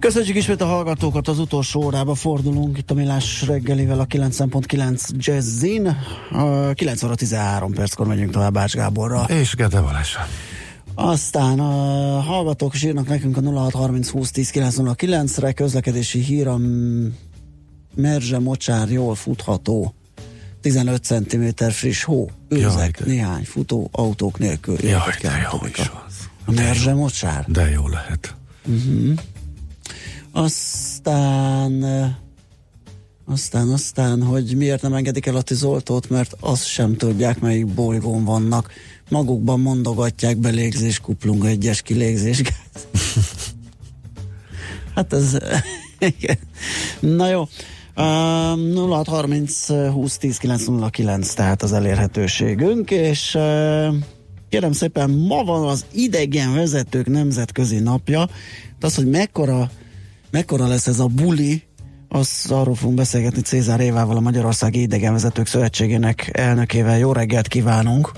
Köszönjük ismét a hallgatókat, az utolsó órába fordulunk itt a Millás reggelivel a 9.9 Jazzin. 9 óra 13 perckor megyünk tovább Bács Gáborra. És Gede Balázs. Aztán a hallgatók is írnak nekünk a 0630 20 10 909 re közlekedési hír a Merzse mocsár jól futható. 15 cm friss hó, őzek, Jaj, néhány futó autók nélkül. Jaj, de jó is az. A Merzse mocsár? De jó lehet. Uh-huh. Aztán aztán, aztán, hogy miért nem engedik el a tizoltót, mert azt sem tudják, melyik bolygón vannak. Magukban mondogatják belégzés, kuplung, egyes kilégzés. hát ez... Na jó. Uh, 0630 20 10 909 tehát az elérhetőségünk, és uh, kérem szépen, ma van az idegen vezetők nemzetközi napja, de az, hogy mekkora mekkora lesz ez a buli, az arról fogunk beszélgetni Cézár Évával, a Magyarországi Idegenvezetők Szövetségének elnökével. Jó reggelt kívánunk!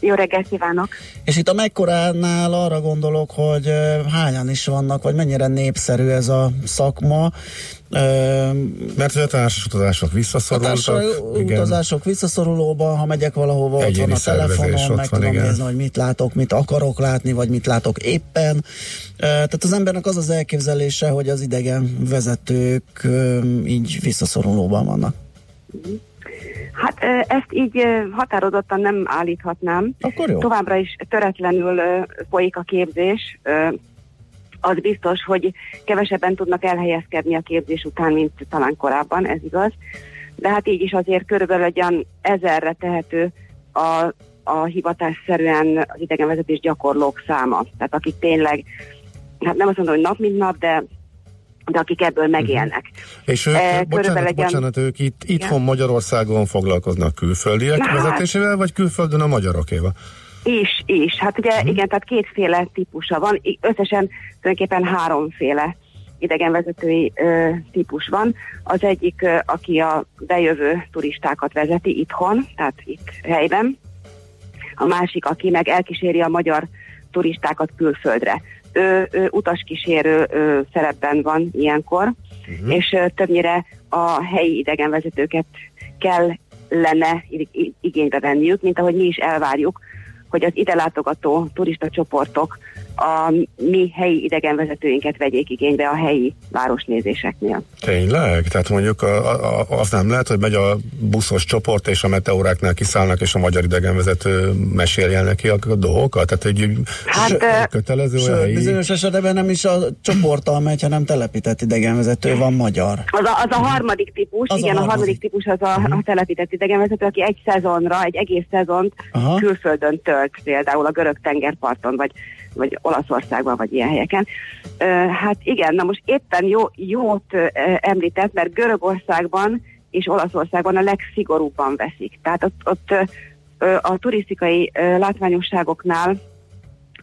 Jó reggelt kívánok! És itt a mekkoránál arra gondolok, hogy hányan is vannak, vagy mennyire népszerű ez a szakma, mert a társas utazások visszaszorultak. A utazások visszaszorulóban, ha megyek valahova, ott van a telefonon, meg tudom igen. nézni, hogy mit látok, mit akarok látni, vagy mit látok éppen. Tehát az embernek az az elképzelése, hogy az idegen vezetők így visszaszorulóban vannak. Hát ezt így határozottan nem állíthatnám. Akkor jó. Továbbra is töretlenül folyik a képzés az biztos, hogy kevesebben tudnak elhelyezkedni a képzés után, mint talán korábban, ez igaz. De hát így is azért körülbelül egy ezerre tehető a, a hivatásszerűen az idegenvezetés gyakorlók száma. Tehát akik tényleg, hát nem azt mondom, hogy nap mint nap, de de akik ebből mhm. megélnek. Uh-huh. És ők, e, bocsánat, legyen... bocsánat, ők itt, itthon Magyarországon foglalkoznak külföldiek hát, vezetésével, vagy külföldön a magyarokéval? Is, is. Hát ugye uh-huh. igen, tehát kétféle típusa van, összesen tulajdonképpen háromféle idegenvezetői ö, típus van. Az egyik, ö, aki a bejövő turistákat vezeti itthon, tehát itt helyben. A másik, aki meg elkíséri a magyar turistákat külföldre. Ő, ő utaskísérő ö, szerepben van ilyenkor, uh-huh. és ö, többnyire a helyi idegenvezetőket kell lenne igénybe venniük, mint ahogy mi is elvárjuk, hogy az ide látogató turista csoportok a mi helyi idegenvezetőinket vegyék igénybe a helyi városnézéseknél. Tényleg? Tehát mondjuk a, a, az nem lehet, hogy megy a buszos csoport, és a meteóráknál kiszállnak, és a magyar idegenvezető meséljen neki a dolgokat? Tehát egy hát, kötelező sőt, helyi... bizonyos esetben nem is a csoporttal megy, hanem telepített idegenvezető van magyar. Az a, az a harmadik típus, az igen, a harmadik. a harmadik típus az a, uh-huh. a telepített idegenvezető, aki egy szezonra, egy egész szezont Aha. külföldön tölt, például a görög tengerparton, vagy vagy Olaszországban, vagy ilyen helyeken. Hát igen, na most éppen jó, jót említett, mert Görögországban és Olaszországban a legszigorúbban veszik. Tehát ott, ott a turisztikai látványosságoknál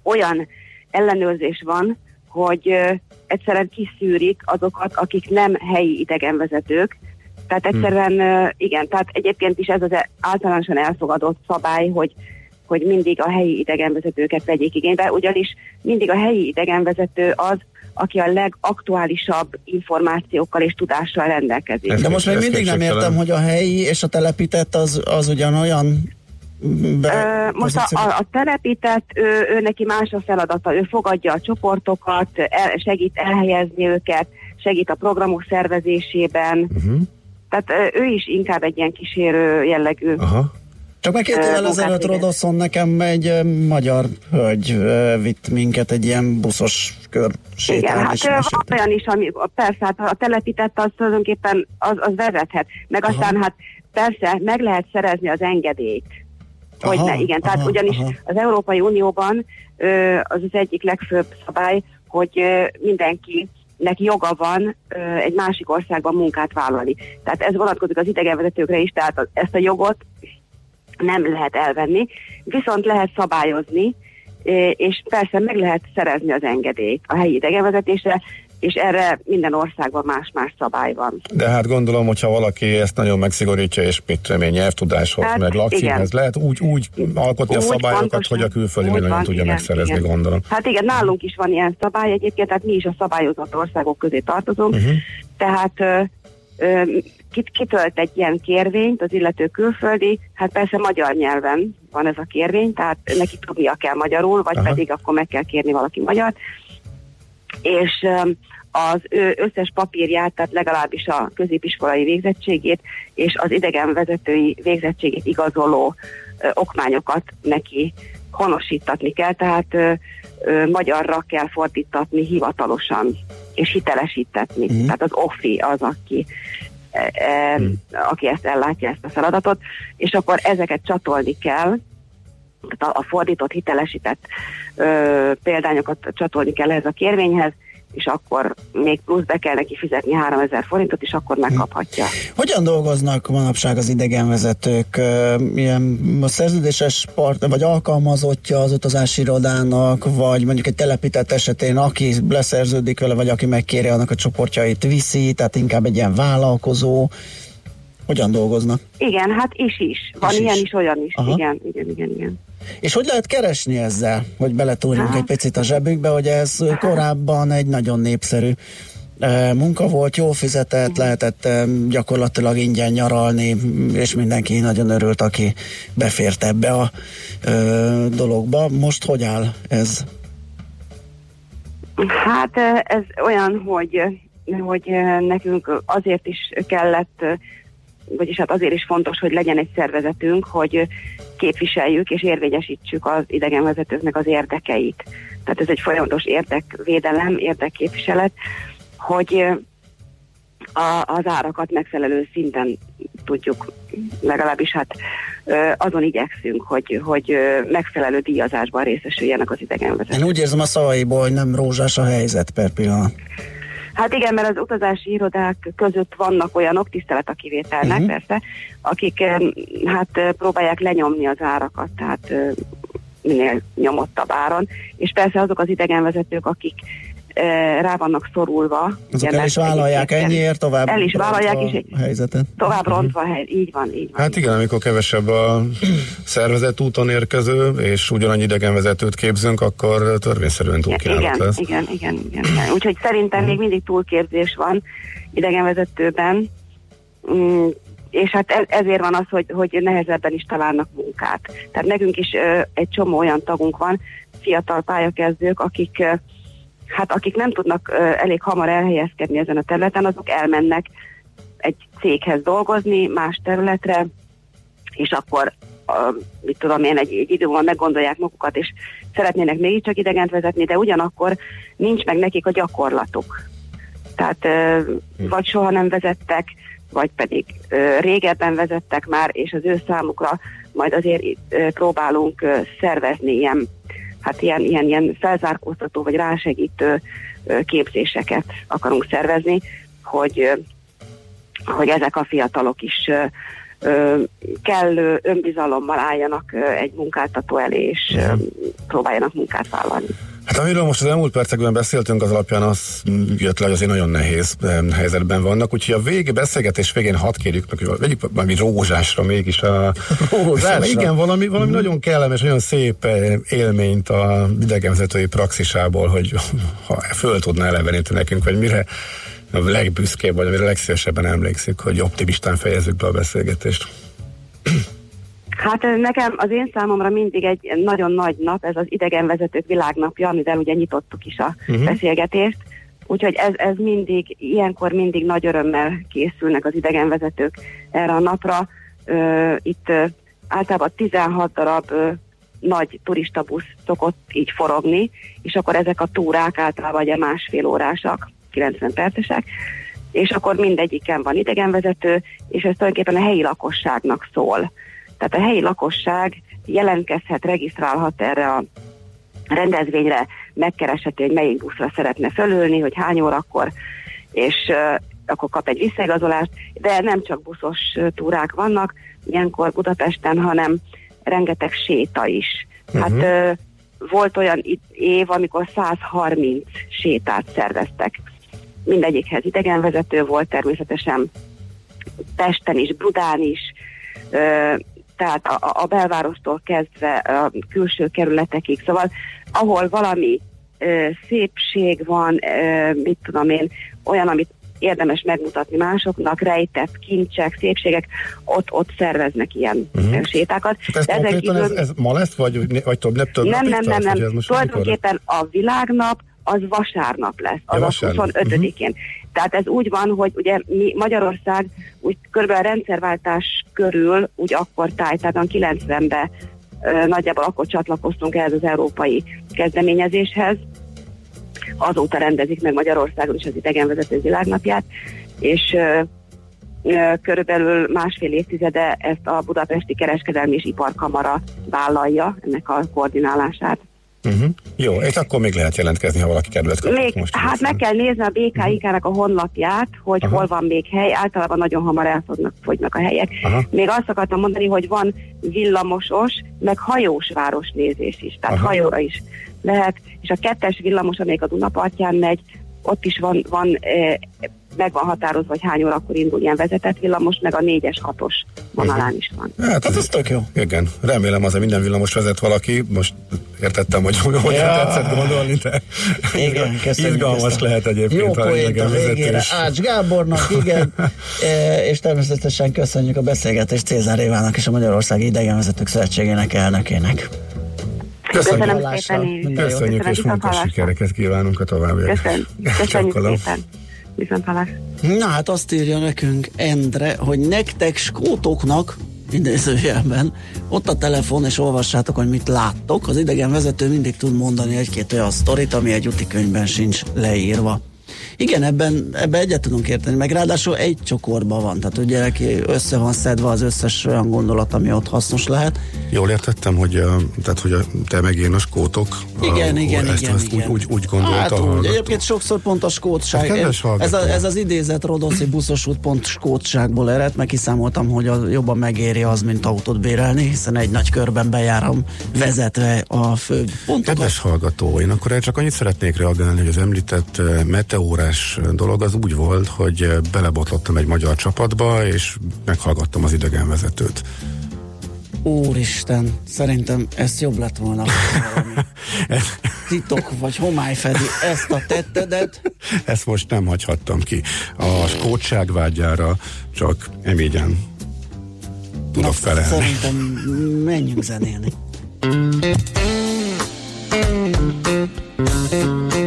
olyan ellenőrzés van, hogy egyszerűen kiszűrik azokat, akik nem helyi idegenvezetők. Tehát hmm. egyszerűen, igen, tehát egyébként is ez az általánosan elfogadott szabály, hogy hogy mindig a helyi idegenvezetőket vegyék igénybe, ugyanis mindig a helyi idegenvezető az, aki a legaktuálisabb információkkal és tudással rendelkezik. De most még mindig nem értem, hogy a helyi és a telepített az, az ugyanolyan Be, Most a, a, a telepített, ő, ő neki más a feladata, ő fogadja a csoportokat, el, segít elhelyezni őket, segít a programok szervezésében, uh-huh. tehát ő is inkább egy ilyen kísérő jellegű Aha. Csak meg két évvel ezelőtt Rodoszon nekem egy magyar hölgy vitt minket egy ilyen buszos kör Igen, hát van olyan is, ami persze, hát a telepített az tulajdonképpen az, az vezethet. Meg Aha. aztán hát persze meg lehet szerezni az engedélyt. Hogy aha, ne, igen. Aha, Tehát ugyanis aha. az Európai Unióban az az egyik legfőbb szabály, hogy mindenki neki joga van ö, egy másik országban munkát vállalni. Tehát ez vonatkozik az idegenvezetőkre is, tehát ezt a jogot nem lehet elvenni, viszont lehet szabályozni, és persze meg lehet szerezni az engedélyt a helyi idegenvezetésre, és erre minden országban más-más szabály van. De hát gondolom, hogyha valaki ezt nagyon megszigorítja, és mit én, nyelvtudáshoz, hát, meg lakcímhez, lehet úgy, úgy alkotni úgy, a szabályokat, pontosan, hogy a külföldi még nagyon tudja igen, megszerezni, igen. gondolom. Hát igen, nálunk is van ilyen szabály egyébként, tehát mi is a szabályozott országok közé tartozunk, uh-huh. tehát kit, kitölt egy ilyen kérvényt az illető külföldi, hát persze magyar nyelven van ez a kérvény, tehát neki tudnia kell magyarul, vagy Aha. pedig akkor meg kell kérni valaki magyar, és az ő összes papírját, tehát legalábbis a középiskolai végzettségét és az idegenvezetői végzettségét igazoló ö, okmányokat neki honosítatni kell, tehát ö, ö, magyarra kell fordítatni hivatalosan és hitelesítetni. Mm. Tehát az OFI az, aki e, mm. aki ezt ellátja, ezt a feladatot, és akkor ezeket csatolni kell, a, a fordított, hitelesített ö, példányokat csatolni kell ehhez a kérvényhez, és akkor még plusz be kell neki fizetni 3000 forintot, és akkor megkaphatja. Hogyan dolgoznak manapság az idegenvezetők? Ilyen a szerződéses part, vagy alkalmazottja az utazási irodának, vagy mondjuk egy telepített esetén, aki leszerződik vele, vagy aki megkéri, annak a csoportjait viszi, tehát inkább egy ilyen vállalkozó. Hogyan dolgoznak? Igen, hát is is. Van is ilyen is, is olyan is. Aha. Igen, igen, igen, igen. És hogy lehet keresni ezzel, hogy beletúrjunk hát. egy picit a zsebükbe, hogy ez korábban egy nagyon népszerű e, munka volt, jól fizetett, lehetett e, gyakorlatilag ingyen nyaralni, és mindenki nagyon örült, aki befért ebbe a e, dologba. Most hogy áll ez? Hát ez olyan, hogy, hogy nekünk azért is kellett vagyis hát azért is fontos, hogy legyen egy szervezetünk, hogy képviseljük és érvényesítsük az idegenvezetőknek az érdekeit. Tehát ez egy folyamatos érdekvédelem, érdekképviselet, hogy a, az árakat megfelelő szinten tudjuk, legalábbis hát azon igyekszünk, hogy, hogy megfelelő díjazásban részesüljenek az idegenvezetők. Én úgy érzem a szavaiból, hogy nem rózsás a helyzet per pillanat. Hát igen, mert az utazási irodák között vannak olyanok, tisztelet a kivételnek uh-huh. persze, akik hát próbálják lenyomni az árakat, tehát minél nyomottabb áron, és persze azok az idegenvezetők, akik rá vannak szorulva. Azok el is vállalják ennyiért, tovább El is vállalják, és a helyzetet. tovább rontva a hely. Így van, így van. Hát igen, amikor kevesebb a szervezett úton érkező, és ugyanannyi idegenvezetőt képzünk, akkor törvényszerűen túlkínálat lesz. Igen, igen, igen, igen. Úgyhogy szerintem még mindig túlképzés van idegenvezetőben, mm, és hát e- ezért van az, hogy, hogy nehezebben is találnak munkát. Tehát nekünk is egy csomó olyan tagunk van, fiatal pályakezdők, akik hát akik nem tudnak elég hamar elhelyezkedni ezen a területen, azok elmennek egy céghez dolgozni, más területre, és akkor uh, mit tudom én, egy, egy idő meggondolják magukat, és szeretnének mégiscsak idegent vezetni, de ugyanakkor nincs meg nekik a gyakorlatuk. Tehát uh, vagy soha nem vezettek, vagy pedig uh, régebben vezettek már, és az ő számukra majd azért próbálunk szervezni ilyen hát ilyen, ilyen, ilyen felzárkóztató vagy rásegítő képzéseket akarunk szervezni, hogy, hogy ezek a fiatalok is kellő önbizalommal álljanak egy munkáltató elé, és próbáljanak munkát vállalni. Hát amiről most az elmúlt percekben beszéltünk, az alapján az jött le, hogy azért nagyon nehéz helyzetben vannak, úgyhogy a vége beszélgetés végén hat kérjük meg, hogy vegyük valami rózsásra mégis a... Rózsásra? Igen, valami, valami mm. nagyon kellemes, nagyon szép eh, élményt a idegenvezetői praxisából, hogy ha föl tudná eleveníteni nekünk, vagy mire a legbüszkébb, vagy amire legszívesebben emlékszik, hogy optimistán fejezzük be a beszélgetést. Hát nekem az én számomra mindig egy nagyon nagy nap, ez az idegenvezetők világnapja, amivel ugye nyitottuk is a uh-huh. beszélgetést. Úgyhogy ez, ez mindig, ilyenkor mindig nagy örömmel készülnek az idegenvezetők erre a napra. Uh, itt uh, általában 16 darab uh, nagy turistabusz szokott így forogni, és akkor ezek a túrák általában ugye másfél órásak, 90 percesek, és akkor mindegyiken van idegenvezető, és ez tulajdonképpen a helyi lakosságnak szól. Tehát a helyi lakosság jelentkezhet, regisztrálhat erre a rendezvényre megkeresheti, hogy melyik buszra szeretne fölülni, hogy hány órakor, és uh, akkor kap egy visszaigazolást, de nem csak buszos túrák vannak ilyenkor Budapesten, hanem rengeteg séta is. Uh-huh. Hát uh, volt olyan év, amikor 130 sétát szerveztek. Mindegyikhez idegenvezető volt természetesen, Pesten is, Budán is, tehát a, a belvárostól kezdve a külső kerületekig. Szóval ahol valami ö, szépség van, ö, mit tudom én, olyan, amit érdemes megmutatni másoknak, rejtett kincsek, szépségek, ott, ott szerveznek ilyen uh-huh. sétákat. Hát ez, ezek időn... ez, ez ma lesz, vagy, vagy több, nem, több nem, nem, nem, nem. Tulajdonképpen a világnap az vasárnap lesz, az ja, vasárnap. 25-én. Uh-huh. Tehát ez úgy van, hogy ugye mi Magyarország úgy körülbelül a rendszerváltás körül, úgy akkor táj, tehát 90-ben nagyjából akkor csatlakoztunk ehhez az európai kezdeményezéshez. Azóta rendezik meg Magyarországon is az idegenvezető világnapját, és körülbelül másfél évtizede ezt a Budapesti Kereskedelmi és Iparkamara vállalja, ennek a koordinálását. Uh-huh. Jó, és akkor még lehet jelentkezni, ha valaki kedvet kap. Még, most hát meg kell nézni a BKIK-nek a honlapját, hogy Aha. hol van még hely. Általában nagyon hamar elfogynak fogynak a helyek. Aha. Még azt akartam mondani, hogy van villamosos, meg hajós városnézés is. Tehát Aha. hajóra is lehet. És a kettes villamos, amelyik a Dunapartján megy, ott is van, van e, meg van határozva, hogy hány órakor indul ilyen vezetett villamos, meg a négyes, hatos vonalán is van. Hát ez, ez tök jó. Igen, remélem az, minden villamos vezet valaki. Most értettem, hogy hogy ja. tetszett gondolni, de igen, köszönjük izgalmas lehet egyébként. Jó poént a végére Ács Gábornak, igen, e, és természetesen köszönjük a beszélgetést Cézár Évának és a Magyarországi Idegenvezetők Szövetségének elnökének. Köszönjük, Köszönöm szépen. Köszönjük, Köszönjük és munkás sikereket kívánunk a továbbiakban. Köszönjük, Köszönjük szépen. Viszont Na hát azt írja nekünk Endre, hogy nektek skótoknak idézőjelben, ott a telefon, és olvassátok, hogy mit láttok. Az idegen vezető mindig tud mondani egy-két olyan sztorit, ami egy úti könyvben sincs leírva. Igen, ebben, ebben egyet tudunk érteni, meg ráadásul egy csokorban van, tehát ugye össze van szedve az összes olyan gondolat, ami ott hasznos lehet. Jól értettem, hogy, tehát, hogy a, te meg én a skótok igen, a, igen, ezt, igen, ezt igen. Úgy, úgy, úgy gondolta. Hát úgy, egyébként sokszor pont a skótság. Hát ez, a, ez az idézet Rodoszi buszos út pont skótságból ered, meg kiszámoltam, hogy a, jobban megéri az, mint autót bérelni, hiszen egy nagy körben bejárom vezetve a fő pontokat. Kedves hallgató, én akkor el csak annyit szeretnék reagálni, hogy az említett meteóra órás dolog az úgy volt, hogy belebotlottam egy magyar csapatba, és meghallgattam az idegenvezetőt. Úristen, szerintem ezt jobb lett volna. Titok vagy homály fedi ezt a tettedet. Ezt most nem hagyhattam ki. A skótság vágyára csak emégyen tudok felelni. Szerintem menjünk zenélni.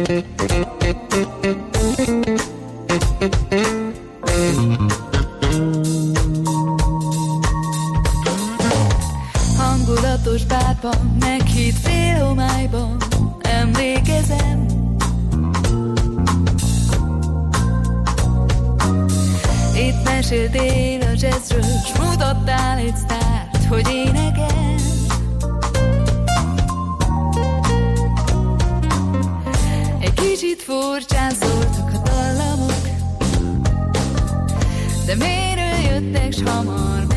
bárban, meghitt homályban emlékezem. Itt meséltél a jazzről, s mutattál egy sztárt, hogy énekel. Egy kicsit furcsán szóltak a dallamok De miért jöttek, s hamar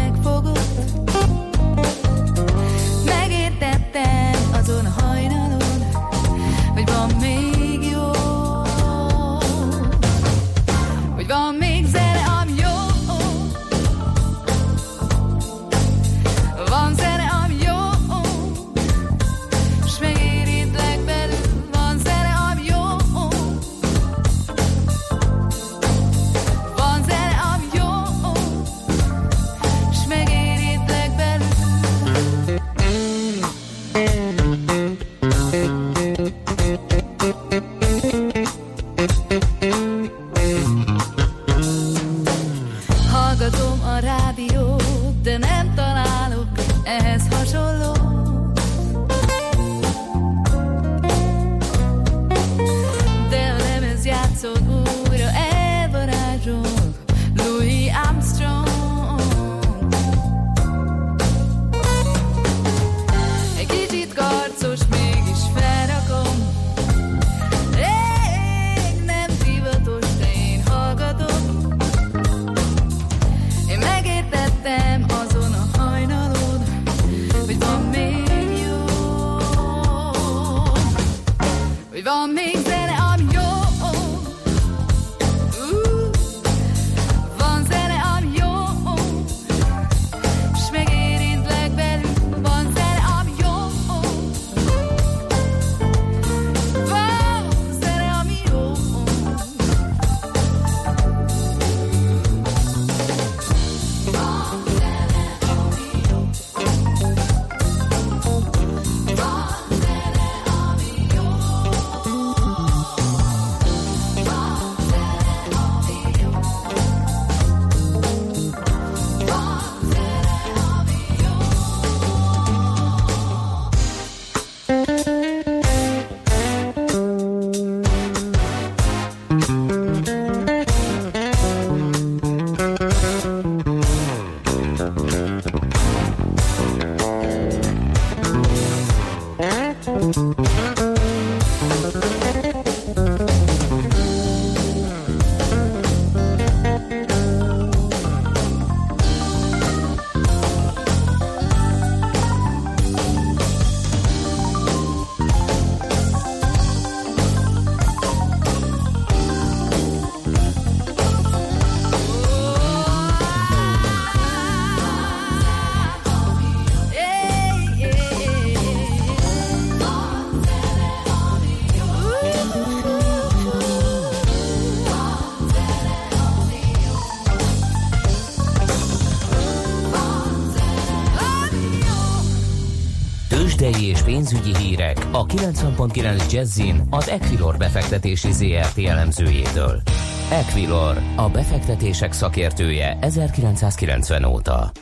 a 90.9 Jazzin az Equilor befektetési ZRT elemzőjétől. Equilor, a befektetések szakértője 1990 óta.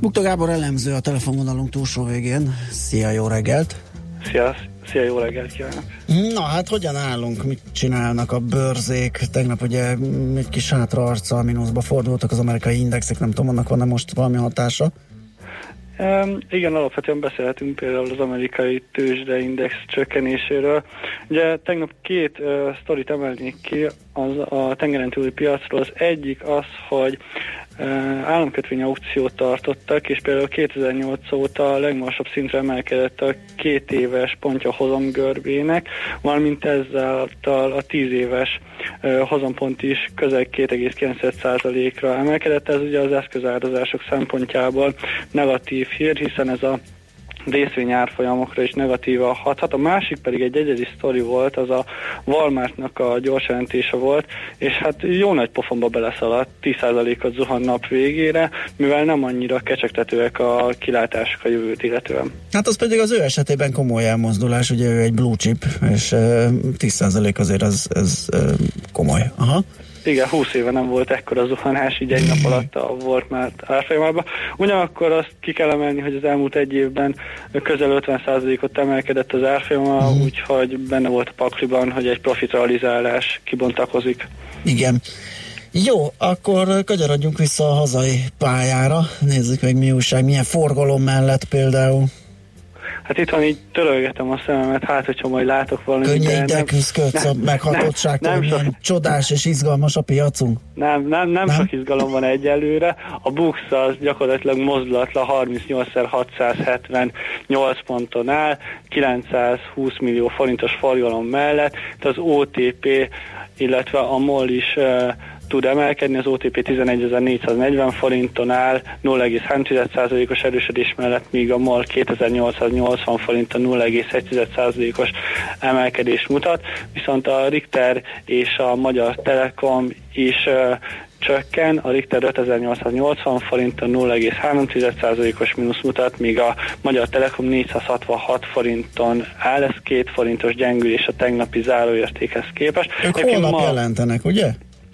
Bukta Gábor elemző a telefonvonalunk túlsó végén. Szia, jó reggelt! Szia, szia, jó reggelt kívánok! Na hát hogyan állunk, mit csinálnak a bőrzék? Tegnap ugye egy kis hátra arccal mínuszba fordultak az amerikai indexek, nem tudom, annak van-e most valami hatása? Um, igen, alapvetően beszélhetünk például az amerikai tőzsdeindex csökkenéséről. Ugye tegnap két uh, sztorit emelnék ki az a tengeren túli piacról. Az egyik az, hogy államkötvény aukciót tartottak, és például 2008 óta a legmagasabb szintre emelkedett a két éves pontja hozamgörbének, valamint ezzel a 10 éves hozampont is közel 2,9%-ra emelkedett. Ez ugye az eszközárazások szempontjából negatív hír, hiszen ez a részvényárfolyamokra is negatíva hathat. A másik pedig egy egyedi sztori volt, az a Walmartnak a gyors jelentése volt, és hát jó nagy pofonba beleszaladt, 10%-ot zuhan nap végére, mivel nem annyira kecsegtetőek a kilátások a jövőt illetően. Hát az pedig az ő esetében komoly elmozdulás, ugye ő egy blue chip, és 10% azért az, ez komoly. Aha. Igen, 20 éve nem volt ekkora zuhanás, így egy nap alatt volt már árfolyamában. Ugyanakkor azt ki kell emelni, hogy az elmúlt egy évben közel 50%-ot emelkedett az árfolyama, mm. úgyhogy benne volt a pakliban, hogy egy profitrealizálás kibontakozik. Igen. Jó, akkor kögyarodjunk vissza a hazai pályára. Nézzük meg mi újság, milyen forgalom mellett például. Hát itthon így törölgetem a szememet, hát hogyha majd látok valamit. Könnyű de küzdködsz a meghatottságtól, nem, nem csodás és izgalmas a piacunk. Nem, nem, nem, nem, sok izgalom van egyelőre. A Bux az gyakorlatilag mozdulatlan 38x678 ponton áll, 920 millió forintos forgalom mellett, tehát az OTP, illetve a MOL is uh, tud emelkedni, az OTP 11.440 forinton áll 0,3%-os erősödés mellett, míg a MOL 2880 forinton 0,1%-os emelkedés mutat, viszont a Richter és a Magyar Telekom is uh, csökken, a Richter 5880 forinton 0,3%-os mínusz mutat, míg a Magyar Telekom 466 forinton áll, ez két forintos gyengülés a tegnapi záróértékhez képest. Ők holnap ma... jelentenek, ugye?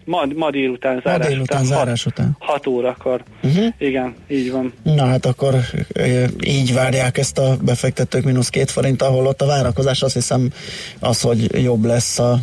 Ma, ma délután zárás, ma délután után, zárás után. 6 órakor. Uh-huh. Igen, így van. Na hát akkor így várják ezt a befektetők mínusz két forint, ahol ott a várakozás azt hiszem az, hogy jobb lesz a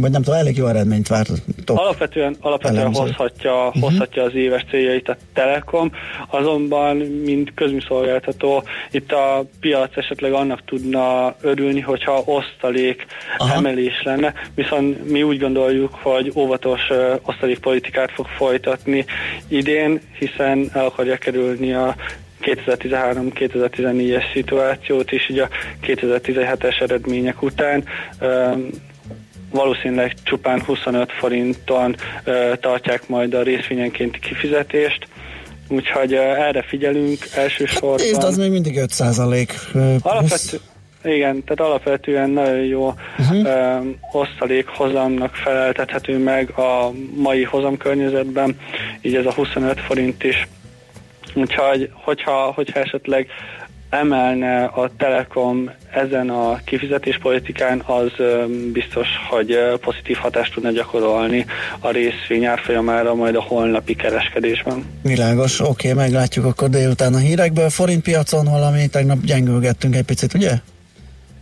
vagy nem tudom, elég jó eredményt vártok. Alapvetően, alapvetően hozhatja, uh-huh. hozhatja az éves céljait a Telekom, azonban, mint közműszolgáltató, itt a piac esetleg annak tudna örülni, hogyha osztalék Aha. emelés lenne, viszont mi úgy gondoljuk, hogy óvatos osztalékpolitikát fog folytatni idén, hiszen el akarja kerülni a 2013-2014-es szituációt is, így a 2017-es eredmények után valószínűleg csupán 25 forinton tartják majd a részvényenkénti kifizetést, úgyhogy erre figyelünk elsősorban. Hát, az még mindig 5 százalék. Alapvető, igen, tehát alapvetően nagyon jó uh-huh. ö, osztalék hozamnak feleltethető meg a mai hozamkörnyezetben, így ez a 25 forint is. Úgyhogy, hogyha, hogyha esetleg emelne a Telekom ezen a kifizetéspolitikán, az biztos, hogy pozitív hatást tudna gyakorolni a részvény árfolyamára majd a holnapi kereskedésben. Világos, oké, meglátjuk akkor délután a hírekből. Forintpiacon valami tegnap gyengülgettünk egy picit, ugye?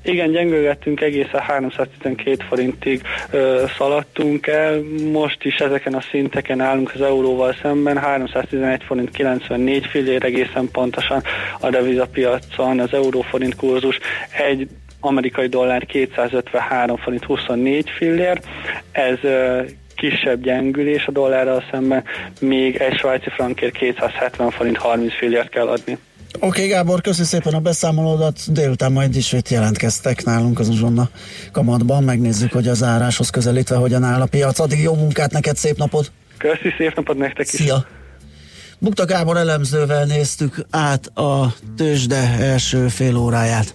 Igen, gyengülgettünk, egészen 312 forintig ö, szaladtunk el, most is ezeken a szinteken állunk az euróval szemben, 311 forint 94 fillér egészen pontosan a devizapiacon, az euróforint kurzus egy amerikai dollár 253 forint 24 fillér, ez ö, kisebb gyengülés a dollárral szemben, még egy svájci frankért 270 forint 30 fillért kell adni. Oké, okay, Gábor, köszi szépen a beszámolódat. Délután majd ismét jelentkeztek nálunk az uzsonna kamatban. Megnézzük, hogy az áráshoz közelítve hogyan áll a piac. Addig jó munkát neked, szép napot! Köszi, szép napot nektek is! Szia! Bukta Gábor elemzővel néztük át a tőzsde első fél óráját.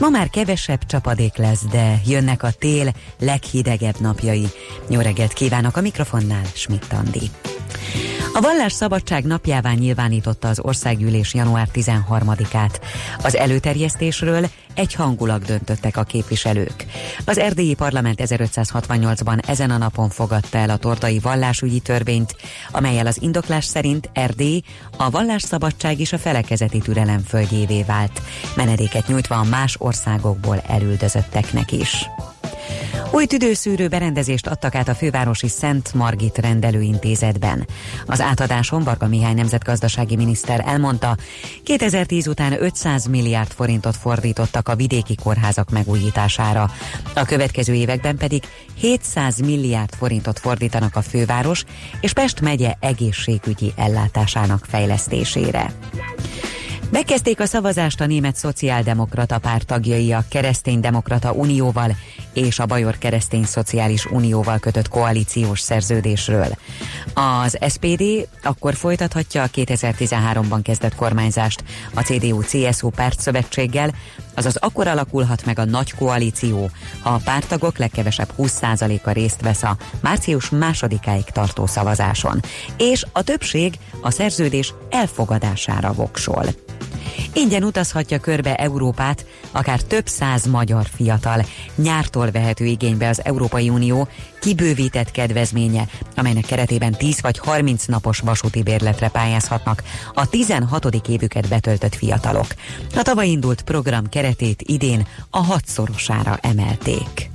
Ma már kevesebb csapadék lesz, de jönnek a tél leghidegebb napjai. Jó reggelt kívánok a mikrofonnál, Schmidt Andi. A vallás szabadság napjává nyilvánította az országgyűlés január 13-át. Az előterjesztésről egy hangulag döntöttek a képviselők. Az erdélyi parlament 1568-ban ezen a napon fogadta el a tordai vallásügyi törvényt, amelyel az indoklás szerint Erdély a vallásszabadság és a felekezeti türelem földjévé vált, menedéket nyújtva a más országokból elüldözötteknek is. Új tüdőszűrő berendezést adtak át a fővárosi Szent Margit rendelőintézetben. Az átadáson Varga Mihály nemzetgazdasági miniszter elmondta, 2010 után 500 milliárd forintot fordítottak a vidéki kórházak megújítására. A következő években pedig 700 milliárd forintot fordítanak a főváros és Pest megye egészségügyi ellátásának fejlesztésére. Bekezdték a szavazást a német szociáldemokrata párt tagjai a kereszténydemokrata unióval és a Bajor Keresztény Szociális Unióval kötött koalíciós szerződésről. Az SPD akkor folytathatja a 2013-ban kezdett kormányzást a CDU-CSU pártszövetséggel, azaz akkor alakulhat meg a nagy koalíció, ha a pártagok legkevesebb 20%-a részt vesz a március másodikáig tartó szavazáson, és a többség a szerződés elfogadására voksol. Ingyen utazhatja körbe Európát, akár több száz magyar fiatal. Nyártól vehető igénybe az Európai Unió kibővített kedvezménye, amelynek keretében 10 vagy 30 napos vasúti bérletre pályázhatnak a 16. évüket betöltött fiatalok. A tavaly indult program keretét idén a hatszorosára emelték.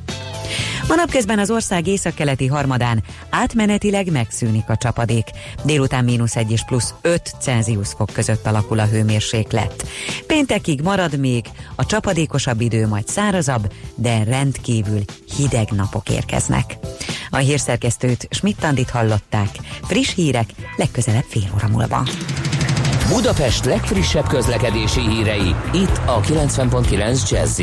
Ma napközben az ország északkeleti harmadán átmenetileg megszűnik a csapadék. Délután mínusz 1 és plusz 5 Celsius fok között alakul a hőmérséklet. Péntekig marad még a csapadékosabb idő, majd szárazabb, de rendkívül hideg napok érkeznek. A hírszerkesztőt Schmidt-Tandit hallották. Friss hírek legközelebb fél óra múlva. Budapest legfrissebb közlekedési hírei itt a 90.9 jazz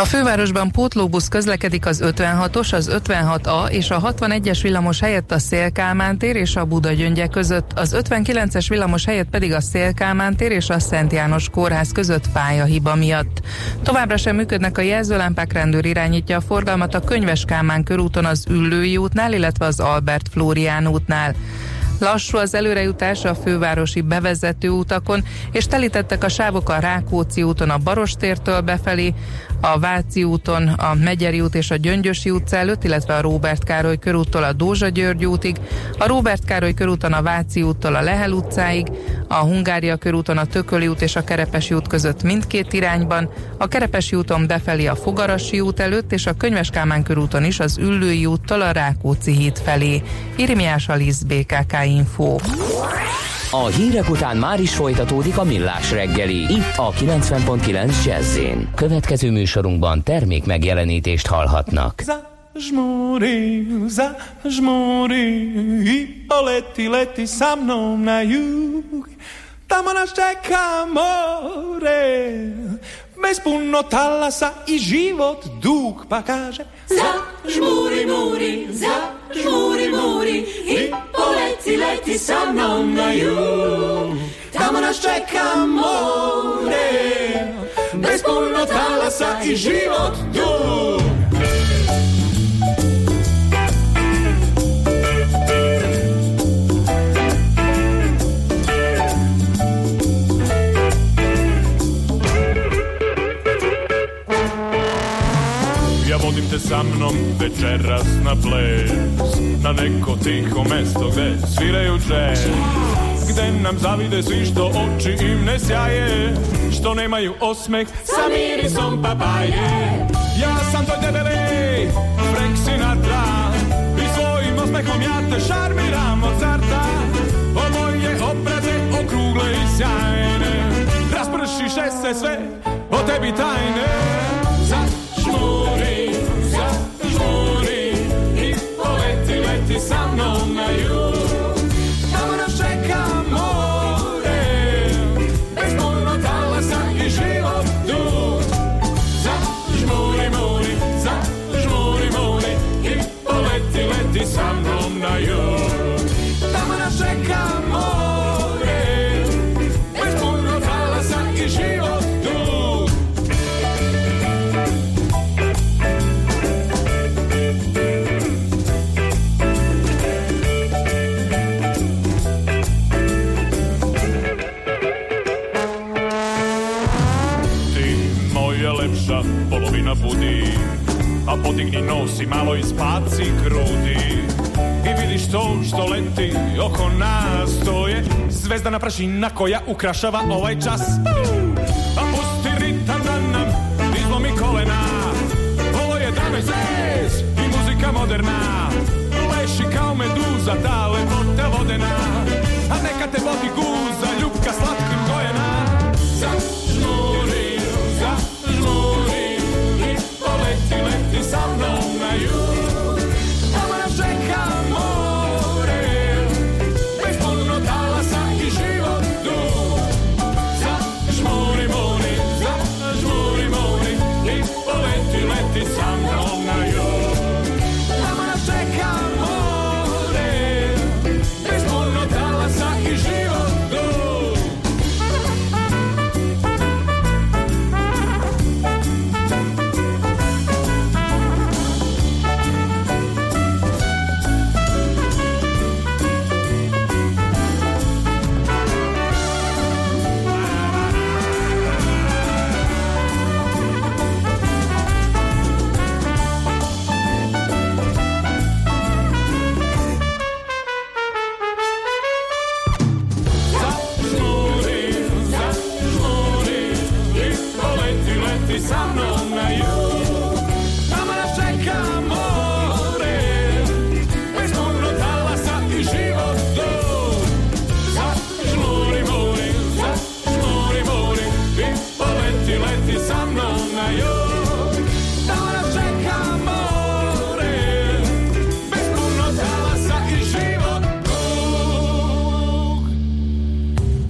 a fővárosban pótlóbusz közlekedik az 56-os, az 56A és a 61-es villamos helyett a Szélkálmán tér és a Buda gyöngye között, az 59-es villamos helyett pedig a Szélkálmán tér és a Szent János kórház között pályahiba miatt. Továbbra sem működnek a jelzőlámpák, rendőr irányítja a forgalmat a Könyves Kálmán körúton az Üllői útnál, illetve az Albert Flórián útnál. Lassú az előrejutás a fővárosi bevezető utakon, és telítettek a sávok a Rákóczi úton a Barostértől befelé, a Váci úton a Megyeri út és a Gyöngyösi utca előtt, illetve a Róbert Károly körúttól a Dózsa György útig, a Róbert Károly körúton a Váci úttól a Lehel utcáig, a Hungária körúton a Tököli út és a Kerepesi út között mindkét irányban, a Kerepesi úton befelé a Fogarasi út előtt és a Könyves Kálmán körúton is az Üllői úttól a Rákóczi híd felé. Irmiás Alisz BKK Info. A hírek után már is folytatódik a millás reggeli. Itt a 90.9 jazz Következő műsorunkban termék megjelenítést hallhatnak. Zažmuri, zažmuri i poleti, leti sa mnom na jug. Tamo nas čeka more, bez puno talasa i život dug, pa kaže Zažmuri, muri, zažmuri, muri i poleti, leti sa mnom na jug. Tamo nas čeka more, bez puno talasa i život dug. Sa mnom večeras na ples. Na neko tiho mesto gde sviraju džez. Nigde nam zavide svi što oči im ne sjaje Što nemaju osmeh sa mirisom papaje. Ja sam tvoj debeli Frank Sinatra. I svojim osmehom ja te šarmiram od O moje obraze okrugle i sjajne. Raspršiše se sve o tebi tajne poleti, podigni nos i malo ispaci grudi. I vidiš to što leti oko nas To je zvezdana prašina koja ukrašava ovaj čas. A pusti ritam da nam izlomi kolena. Ovo je dame i muzika moderna. Leši kao meduza ta lepota vodena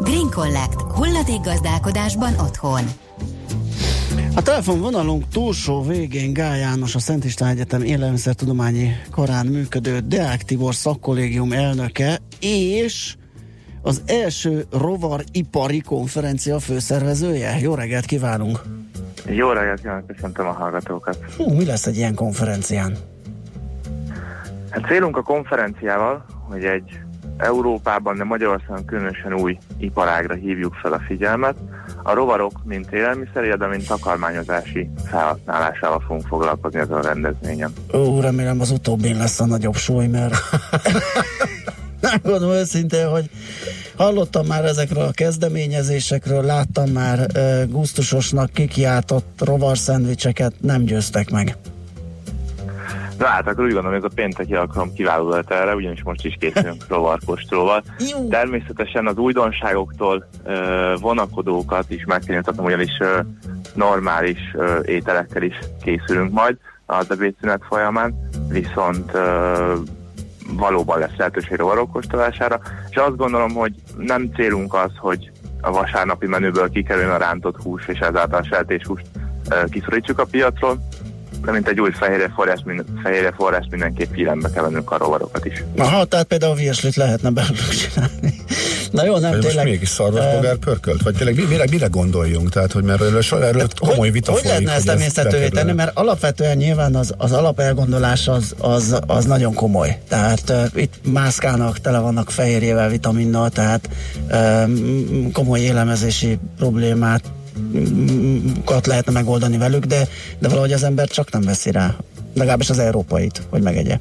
Green Collect. Hulladék gazdálkodásban otthon. A telefonvonalunk túlsó végén Gál János, a Szent István Egyetem élelmiszertudományi karán működő Deák Tibor szakkollégium elnöke, és az első rovaripari konferencia főszervezője. Jó reggelt kívánunk! Jó reggelt kívánok, köszöntöm a hallgatókat. Hú, mi lesz egy ilyen konferencián? Hát célunk a konferenciával, hogy egy Európában, de Magyarországon különösen új iparágra hívjuk fel a figyelmet. A rovarok, mint élelmiszer, de mint takarmányozási felhasználásával fogunk foglalkozni ezen a rendezvényen. Ó, remélem az utóbbin lesz a nagyobb súly, mert nem gondolom őszintén, hogy hallottam már ezekről a kezdeményezésekről, láttam már uh, gusztusosnak kikiáltott rovarszendvicseket, nem győztek meg. Na hát akkor úgy gondolom, hogy ez a pénteki alkalom kiváló lehet erre, ugyanis most is készülünk rovarkóstolóval. Természetesen az újdonságoktól ö, vonakodókat is meg kell nyugtatnom, ugyanis ö, normális ö, ételekkel is készülünk majd az ebédszünet folyamán, viszont ö, valóban lesz lehetőség rovarok kóstolására, és azt gondolom, hogy nem célunk az, hogy a vasárnapi menüből kikerüljön a rántott hús, és ezáltal a sertéshúst ö, kiszorítsuk a piacról, de mint egy új fehérje forrás, minden, fehérje forrás mindenképp figyelembe kell vennünk a rovarokat is. Aha, tehát például virslit lehetne belőlük csinálni. Na jó, nem Vagy tényleg. Most mégis szarvasbogár pörkölt? Vagy tényleg mire, mire gondoljunk? Tehát, hogy mert erről, erről komoly hogy, vita hogy folyik, lehetne ezt emészhetővé tenni, mert alapvetően nyilván az, az alapelgondolás az, az, az nagyon komoly. Tehát uh, itt mászkálnak, tele vannak fehérjével, vitaminnal, tehát um, komoly élemezési problémát mm, kat lehetne megoldani velük, de, de valahogy az ember csak nem veszi rá. Legalábbis az európait, hogy megegye.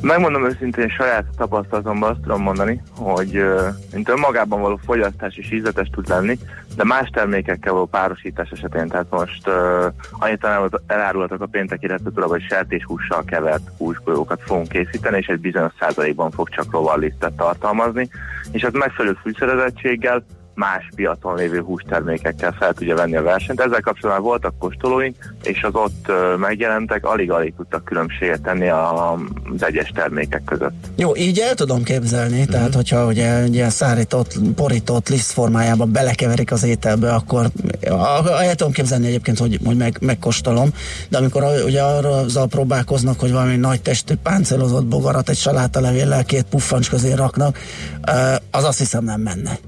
Megmondom őszintén, saját tapasztalatomban azt tudom mondani, hogy mint önmagában való fogyasztás is ízletes tud lenni, de más termékekkel való párosítás esetén, tehát most uh, annyit elárult- elárulhatok a pénteki receptúra, hogy sertéshússal kevert húsgolyókat fogunk készíteni, és egy bizonyos százalékban fog csak rovarlisztet tartalmazni, és az megfelelő fűszerezettséggel más piacon lévő hústermékekkel fel tudja venni a versenyt. Ezzel kapcsolatban voltak kóstolóink, és az ott megjelentek, alig-alig tudtak különbséget tenni az egyes termékek között. Jó, így el tudom képzelni, mm-hmm. tehát hogyha ugye egy ilyen szárított, porított liszt formájában belekeverik az ételbe, akkor el tudom képzelni egyébként, hogy, hogy meg, megkóstolom, de amikor ugye arra azzal próbálkoznak, hogy valami nagy testű páncélozott bogarat egy salátalevéllel két puffancs közé raknak, az azt hiszem nem menne.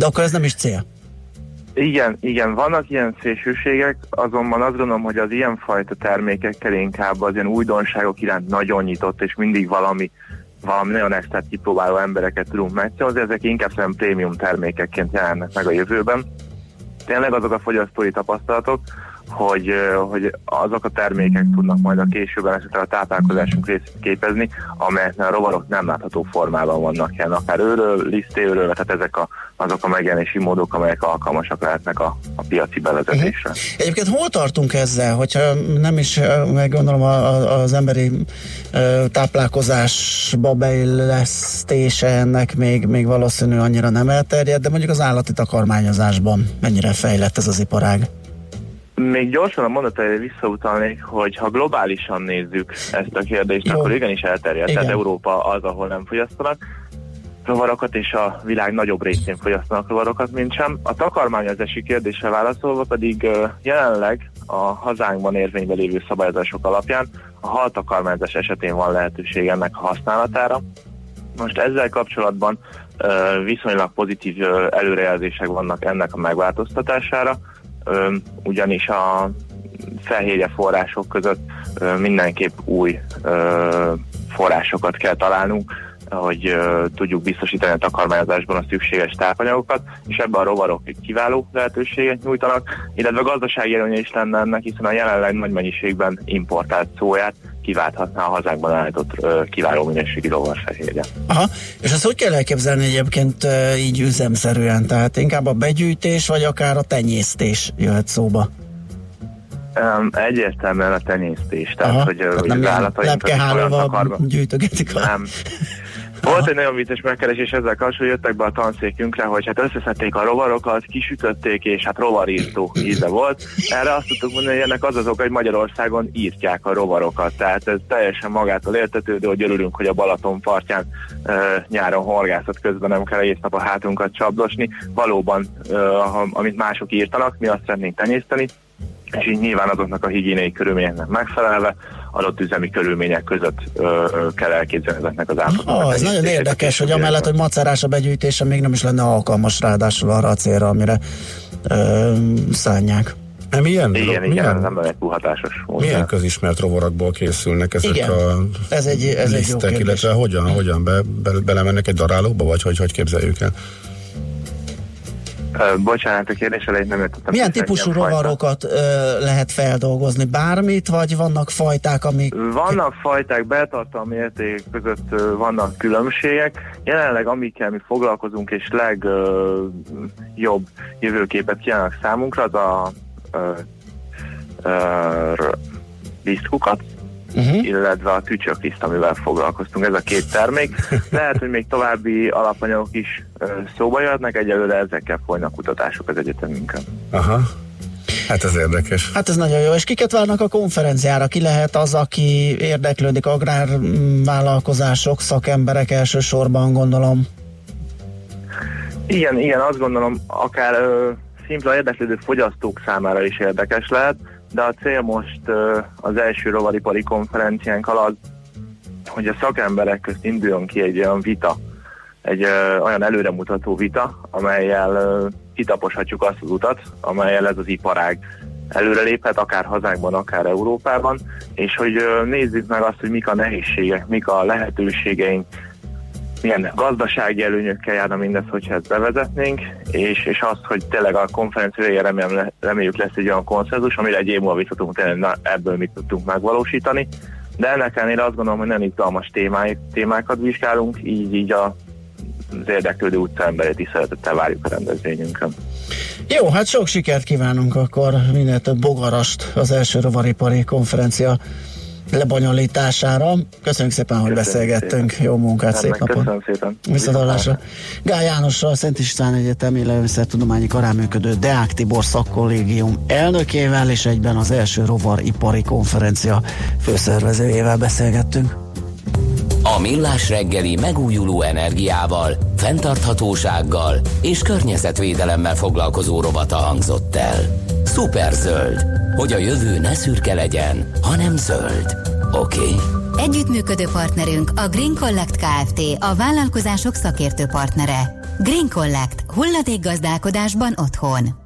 De akkor ez nem is cél. Igen, igen, vannak ilyen szélsőségek, azonban azt gondolom, hogy az ilyenfajta termékekkel inkább az ilyen újdonságok iránt nagyon nyitott, és mindig valami valami nagyon extra kipróbáló embereket tudunk megcélozni, ezek inkább szerintem prémium termékekként jelennek meg a jövőben. Tényleg azok a fogyasztói tapasztalatok, hogy, hogy azok a termékek tudnak majd a későbben esetleg a táplálkozásunk részét képezni, amelyeknél a rovarok nem látható formában vannak jelen, akár őről, lisztéről, tehát ezek a, azok a megjelenési módok, amelyek alkalmasak lehetnek a, a piaci bevezetésre. Egyébként hol tartunk ezzel, hogyha nem is meg gondolom az emberi táplálkozásba beillesztése ennek még, még valószínű annyira nem elterjedt, de mondjuk az állati takarmányozásban mennyire fejlett ez az iparág? Még gyorsan a mondatára visszautalnék, hogy ha globálisan nézzük ezt a kérdést, Jó. akkor igenis elterjedt. Igen. Tehát Európa az, ahol nem fogyasztanak rovarokat, és a világ nagyobb részén fogyasztanak rovarokat, mint sem. A takarmányozási kérdésre válaszolva pedig jelenleg a hazánkban érvényben lévő szabályozások alapján a haltakarmányozás esetén van lehetőség ennek a használatára. Most ezzel kapcsolatban viszonylag pozitív előrejelzések vannak ennek a megváltoztatására, ugyanis a fehérje források között mindenképp új forrásokat kell találnunk, hogy ö, tudjuk biztosítani a takarmányozásban a szükséges tápanyagokat, és ebben a rovarok egy kiváló lehetőséget nyújtanak, illetve gazdasági előnye is lenne ennek, hiszen a jelenleg nagy mennyiségben importált szóját kiválthatná a hazánkban állított ö, kiváló minőségi rovarfehérje. Aha, és ezt hogy kell elképzelni egyébként ö, így üzemszerűen? Tehát inkább a begyűjtés, vagy akár a tenyésztés jöhet szóba? Um, egyértelműen a tenyésztés, tehát Aha, hogy ö, tehát hogy nem az állatainkat lepkehálóval gyűjtögetik a... Nem. Volt egy nagyon vicces megkeresés ezzel kapcsolatban, jöttek be a tanszékünkre, hogy hát összeszedték a rovarokat, kisütötték, és hát rovarírtó íze volt. Erre azt tudtuk mondani, hogy ennek az az oka, hogy Magyarországon írtják a rovarokat. Tehát ez teljesen magától értetődő, hogy örülünk, hogy a Balaton partján e, nyáron horgászat közben nem kell egész nap a hátunkat csapdosni. Valóban, e, amit mások írtanak, mi azt szeretnénk tenyészteni, és így nyilván azoknak a higiéniai körülményeknek megfelelve adott üzemi körülmények között ö, ö, kell elképzelni ezeknek az állapotoknak. Ah, ez nagyon érdekes, hogy amellett, hogy macerás a begyűjtése, még nem is lenne alkalmas ráadásul arra a célra, amire ö, szánják. Nem ilyen? Igen, igen, milyen, nem egy túlhatásos módszer. milyen közismert rovarakból készülnek ezek Igen, a ez egy- ez egy jó lisztek, illetve hogyan, hogyan be, be, belemennek egy darálóba, vagy hogy, hogy képzeljük el? Bocsánat, a kérdés elejét nem értettem. Milyen típusú rovarokat ö, lehet feldolgozni? Bármit, vagy vannak fajták, amik... Vannak fajták, beltartalmi értékek között ö, vannak különbségek. Jelenleg amikkel mi foglalkozunk és legjobb jövőképet kívánnak számunkra, az a ö, ö, lisztkukat, Uh-huh. illetve a tücsökliszt, amivel foglalkoztunk. Ez a két termék. Lehet, hogy még további alapanyagok is szóba jöhetnek, egyelőre ezekkel folynak kutatások az egyetemünkön. Aha. Hát ez érdekes. Hát ez nagyon jó. És kiket várnak a konferenciára? Ki lehet az, aki érdeklődik? Agrárvállalkozások, szakemberek elsősorban, gondolom. Igen, igen, azt gondolom, akár ö, szimpla érdeklődő fogyasztók számára is érdekes lehet, de a cél most az első rovaripari konferenciánk alatt, hogy a szakemberek közt induljon ki egy olyan vita, egy olyan előremutató vita, amelyel kitaposhatjuk azt az utat, amelyel ez az iparág előreléphet, akár hazánkban, akár Európában, és hogy nézzük meg azt, hogy mik a nehézségek, mik a lehetőségeink, milyen gazdasági előnyökkel járna mindez, hogyha ezt bevezetnénk, és, és azt, hogy tényleg a konferencia remélem, reméljük lesz egy olyan konszenzus, amire egy év múlva tényleg, na, ebből mit tudtunk megvalósítani, de ennek ellenére azt gondolom, hogy nem izgalmas témák, témákat vizsgálunk, így, így a, az érdeklődő utca emberét is szeretettel várjuk a rendezvényünkön. Jó, hát sok sikert kívánunk akkor minél több bogarast az első rovaripari konferencia lebonyolítására. Köszönjük szépen, hogy köszönjük beszélgettünk. Szépen. Jó munkát, szép napot. Köszönöm szépen. Viszontlátásra. Gál Jánosra, a Szent István Egyetem Élelmiszertudományi Karán működő Deák Tibor szakkollégium elnökével és egyben az első rovaripari konferencia főszervezőjével beszélgettünk. A Millás reggeli megújuló energiával, fenntarthatósággal és környezetvédelemmel foglalkozó robata hangzott el. Szuperzöld, hogy a jövő ne szürke legyen, hanem zöld. Oké? Okay? Együttműködő partnerünk a Green Collect Kft. a vállalkozások szakértő partnere. Green Collect. Hulladékgazdálkodásban otthon.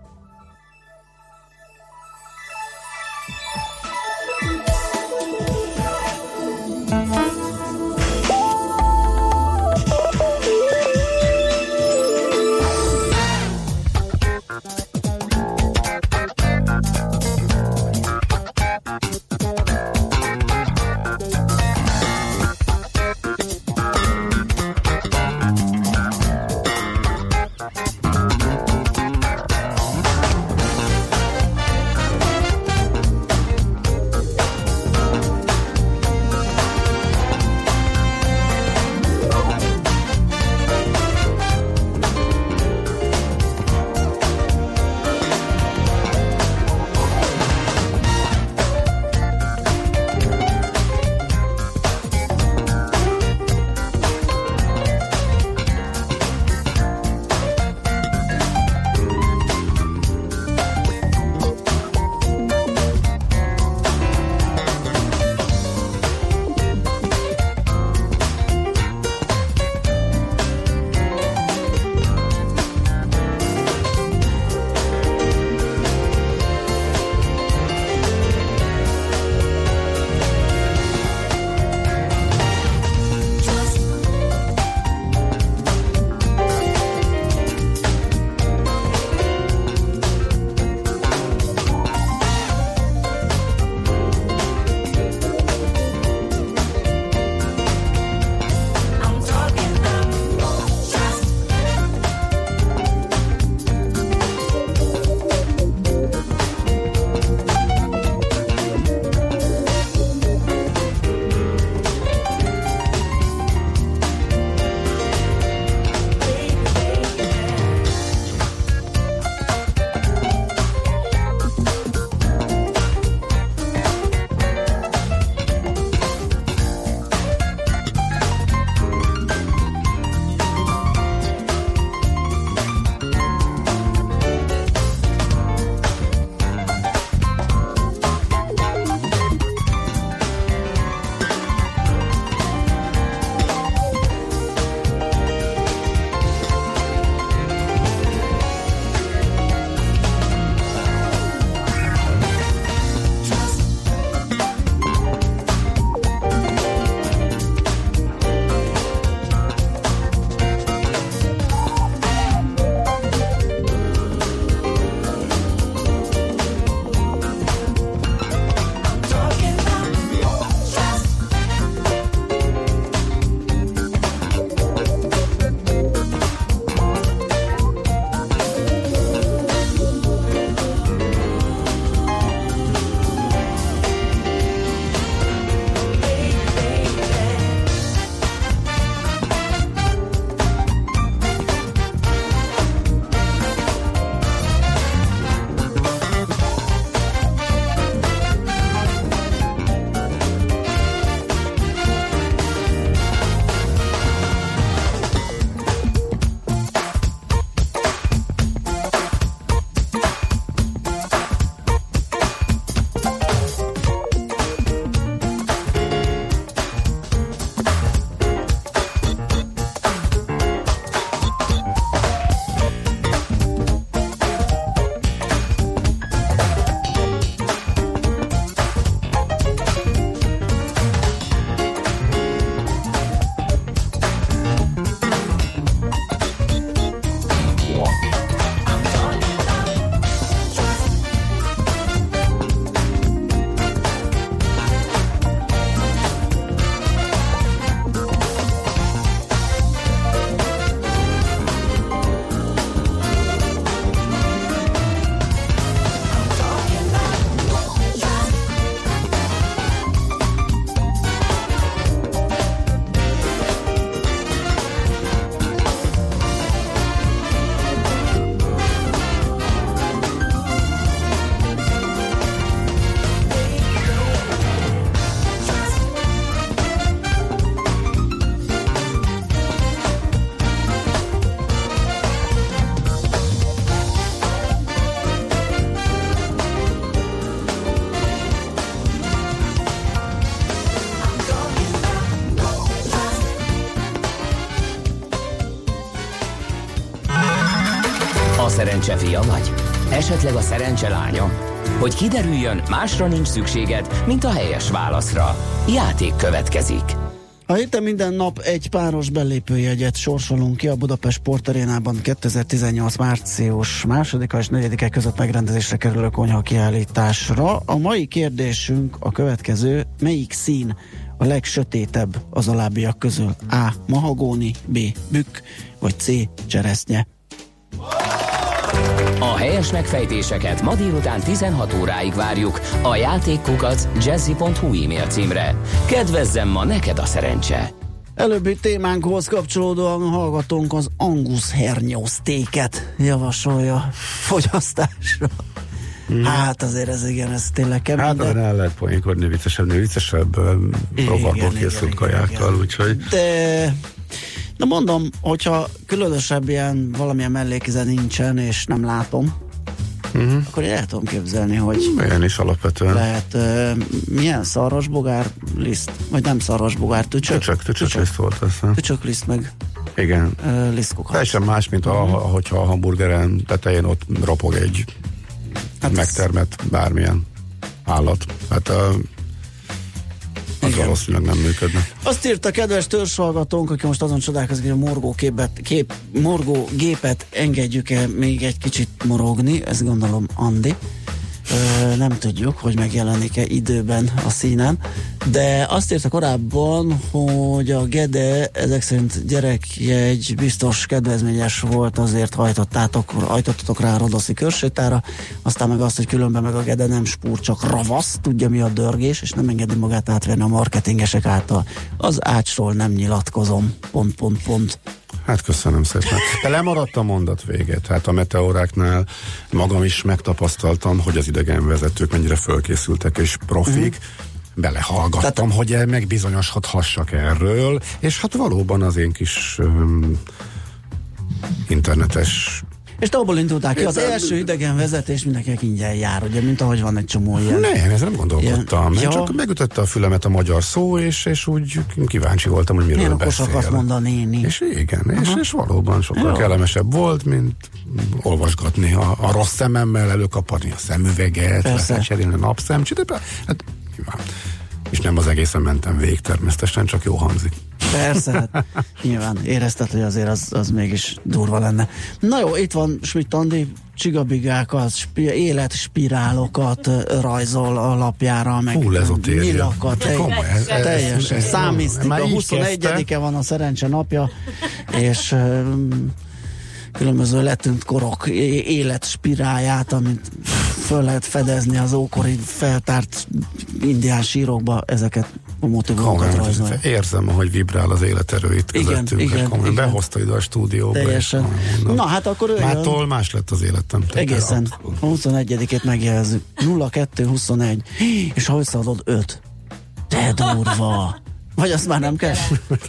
A szerencse fia vagy? Esetleg a szerencse lánya? Hogy kiderüljön, másra nincs szükséged, mint a helyes válaszra. Játék következik. A héten minden nap egy páros belépőjegyet sorsolunk ki a Budapest Sportarénában 2018 március másodika és negyedike között megrendezésre kerülő konyha kiállításra. A mai kérdésünk a következő, melyik szín a legsötétebb az alábbiak közül? A. Mahagóni, B. Bükk, vagy C. Cseresznye. A helyes megfejtéseket ma délután 16 óráig várjuk a játékkukac jazzy.hu e-mail címre. Kedvezzem ma neked a szerencse! Előbbi témánkhoz kapcsolódóan hallgatónk az Angus hernyósztéket javasolja fogyasztásra. Hmm. Hát azért ez igen, ez tényleg kemény. Hát de... el lehet poénkodni viccesebb, viccesebb rovarból készült kajákkal, úgyhogy... De Na mondom, hogyha különösebb ilyen valamilyen mellékize nincsen, és nem látom, uh-huh. akkor én el tudom képzelni, hogy Milyen is alapvetően. Lehet, uh, milyen szarvasbogár liszt, vagy nem szarvasbogár, tücsök? Tücsök, tücsök, tücsök liszt volt azt. Tücsök liszt meg igen. Uh, liszkokat. Teljesen más, mint uh-huh. a, hogyha a hamburgeren tetején ott ropog egy hát megtermett bármilyen állat. Hát uh, az Igen. valószínűleg nem működne. Azt írta a kedves törzshallgatónk, aki most azon csodálkozik, hogy a morgó, képet, kép, morgó gépet engedjük-e még egy kicsit morogni, ezt gondolom Andi. Ö, nem tudjuk, hogy megjelenik-e időben a színen, de azt írta korábban, hogy a Gede ezek szerint gyerekjegy biztos kedvezményes volt, azért hajtottátok, hajtottatok rá a Rodoszi körsétára, aztán meg azt, hogy különben meg a Gede nem spúr, csak ravasz, tudja mi a dörgés, és nem engedi magát átvenni a marketingesek által. Az ácsról nem nyilatkozom, pont, pont, pont. Hát köszönöm szépen. De lemaradt a mondat véget. Hát a meteoráknál magam is megtapasztaltam, hogy az idegenvezetők mennyire fölkészültek és profik. Uh-huh belehallgattam, Tehát... hogy megbizonyosodhassak erről, és hát valóban az én kis um, internetes és te abból indultál ki, az első idegen vezetés mindenkinek ingyen jár, ugye, mint ahogy van egy csomó ilyen. Nem, ezzel nem gondolkodtam. Ilyen, ja. Csak megütötte a fülemet a magyar szó, és, és úgy kíváncsi voltam, hogy miről Milyen beszél. akarsz mondani néni. És igen, és, és valóban sokkal Jó. kellemesebb volt, mint olvasgatni a, a rossz szememmel, előkaparni a szemüveget, lecserélni a napszemcsit. Hát, és nem az egészen mentem végig természetesen, csak jó hangzik. Persze, hát nyilván érezted, hogy azért az, az mégis durva lenne. Na jó, itt van Schmidt Andi, csigabigákat, spi- életspirálokat rajzol a lapjára, meg Hú, nyilakat, teljesen, teljesen számisztika. 21-e van a szerencse napja, és különböző letűnt korok életspiráját, amit föl lehet fedezni az ókori feltárt indián sírokba, ezeket a motivumokat rajzolja. Érzem, hogy vibrál az életerő itt igen, igen, igen. Behozta ide a stúdióba. Teljesen. Na hát akkor ő Mától más lett az életem. Egészen. A 21-ét megjelezzük. 0221. És ha összeadod 5. De durva. Vagy azt már nem kell?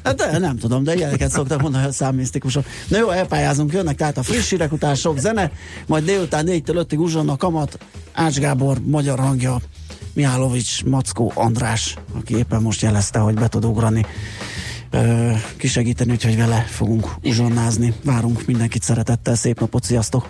Hát de nem tudom, de ilyeneket szoktak mondani a számmisztikusok. Na jó, elpályázunk, jönnek tehát a friss hírek után sok zene, majd délután 4-től 5-ig uzsonna kamat, Ács Gábor, magyar hangja, Mihálovics, Mackó András, aki éppen most jelezte, hogy be tud ugrani kisegíteni, úgyhogy vele fogunk uzsonnázni. Várunk mindenkit szeretettel, szép napot, sziasztok!